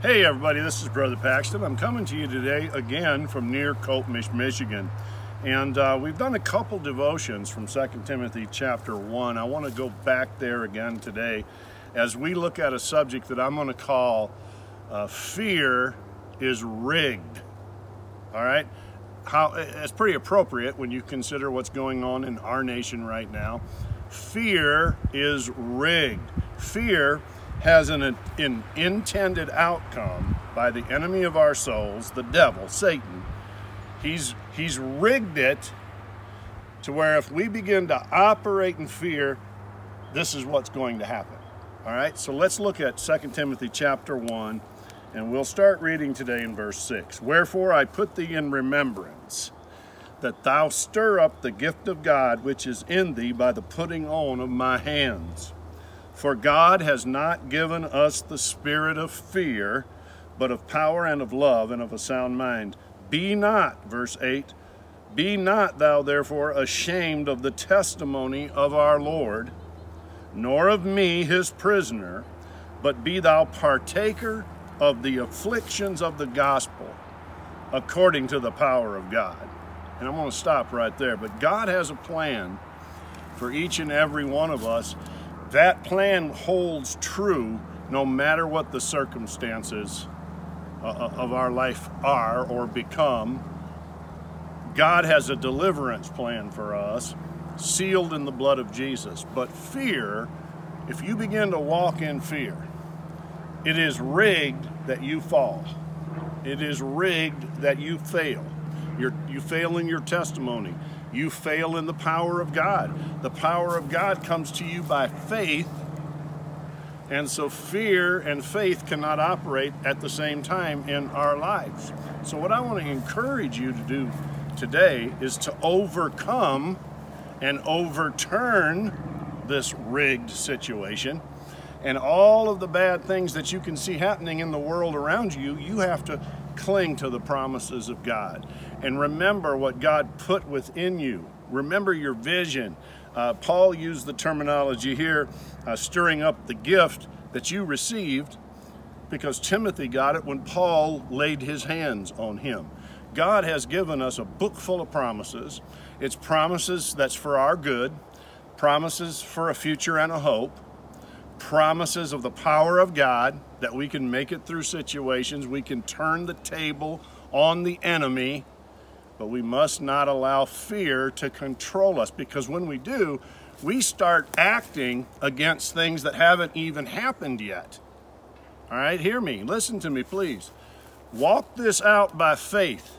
Hey everybody, this is Brother Paxton. I'm coming to you today again from near Copemish, Michigan. And uh, we've done a couple devotions from 2 Timothy chapter 1. I want to go back there again today as we look at a subject that I'm going to call uh, Fear is Rigged. All right? How, it's pretty appropriate when you consider what's going on in our nation right now. Fear is rigged. Fear has an, an intended outcome by the enemy of our souls, the devil, Satan. He's, he's rigged it to where if we begin to operate in fear, this is what's going to happen. All right, so let's look at 2 Timothy chapter 1, and we'll start reading today in verse 6. Wherefore I put thee in remembrance that thou stir up the gift of God which is in thee by the putting on of my hands. For God has not given us the spirit of fear, but of power and of love and of a sound mind. Be not, verse 8, be not thou therefore ashamed of the testimony of our Lord, nor of me his prisoner, but be thou partaker of the afflictions of the gospel according to the power of God. And I'm going to stop right there. But God has a plan for each and every one of us that plan holds true no matter what the circumstances uh, uh, of our life are or become. God has a deliverance plan for us, sealed in the blood of Jesus. But fear, if you begin to walk in fear, it is rigged that you fall. It is rigged that you fail. You're, you fail in your testimony you fail in the power of God. The power of God comes to you by faith. And so fear and faith cannot operate at the same time in our lives. So, what I want to encourage you to do today is to overcome and overturn this rigged situation. And all of the bad things that you can see happening in the world around you, you have to cling to the promises of God and remember what God put within you. Remember your vision. Uh, Paul used the terminology here, uh, stirring up the gift that you received, because Timothy got it when Paul laid his hands on him. God has given us a book full of promises. It's promises that's for our good, promises for a future and a hope, promises of the power of God that we can make it through situations, we can turn the table on the enemy but we must not allow fear to control us because when we do, we start acting against things that haven't even happened yet. All right, hear me. Listen to me, please. Walk this out by faith.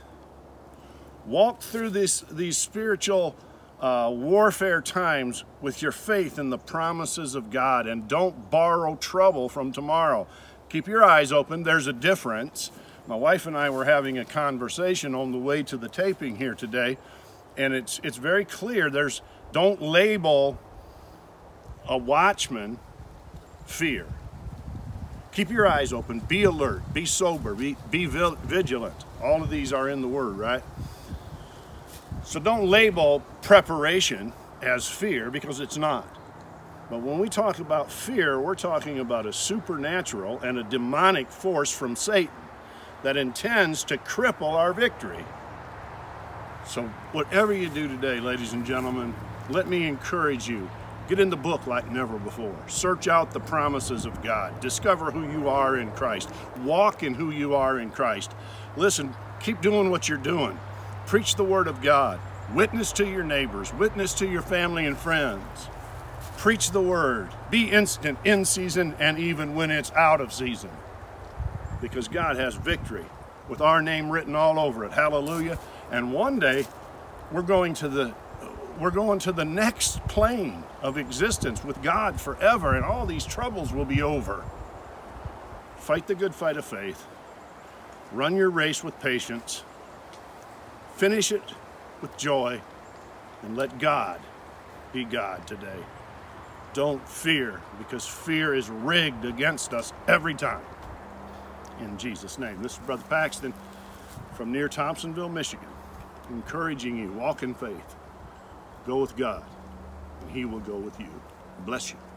Walk through this, these spiritual uh, warfare times with your faith in the promises of God and don't borrow trouble from tomorrow. Keep your eyes open. There's a difference my wife and I were having a conversation on the way to the taping here today, and it's it's very clear. There's don't label a watchman fear. Keep your eyes open. Be alert. Be sober. Be be vigilant. All of these are in the Word, right? So don't label preparation as fear because it's not. But when we talk about fear, we're talking about a supernatural and a demonic force from Satan that intends to cripple our victory. So, whatever you do today, ladies and gentlemen, let me encourage you get in the book like never before. Search out the promises of God. Discover who you are in Christ. Walk in who you are in Christ. Listen, keep doing what you're doing. Preach the Word of God. Witness to your neighbors. Witness to your family and friends. Preach the Word. Be instant in season and even when it's out of season because God has victory with our name written all over it. Hallelujah. And one day we're going to the we're going to the next plane of existence with God forever and all these troubles will be over. Fight the good fight of faith. Run your race with patience. Finish it with joy and let God be God today. Don't fear because fear is rigged against us every time in Jesus' name. This is Brother Paxton from near Thompsonville, Michigan, encouraging you, walk in faith. Go with God, and He will go with you. Bless you.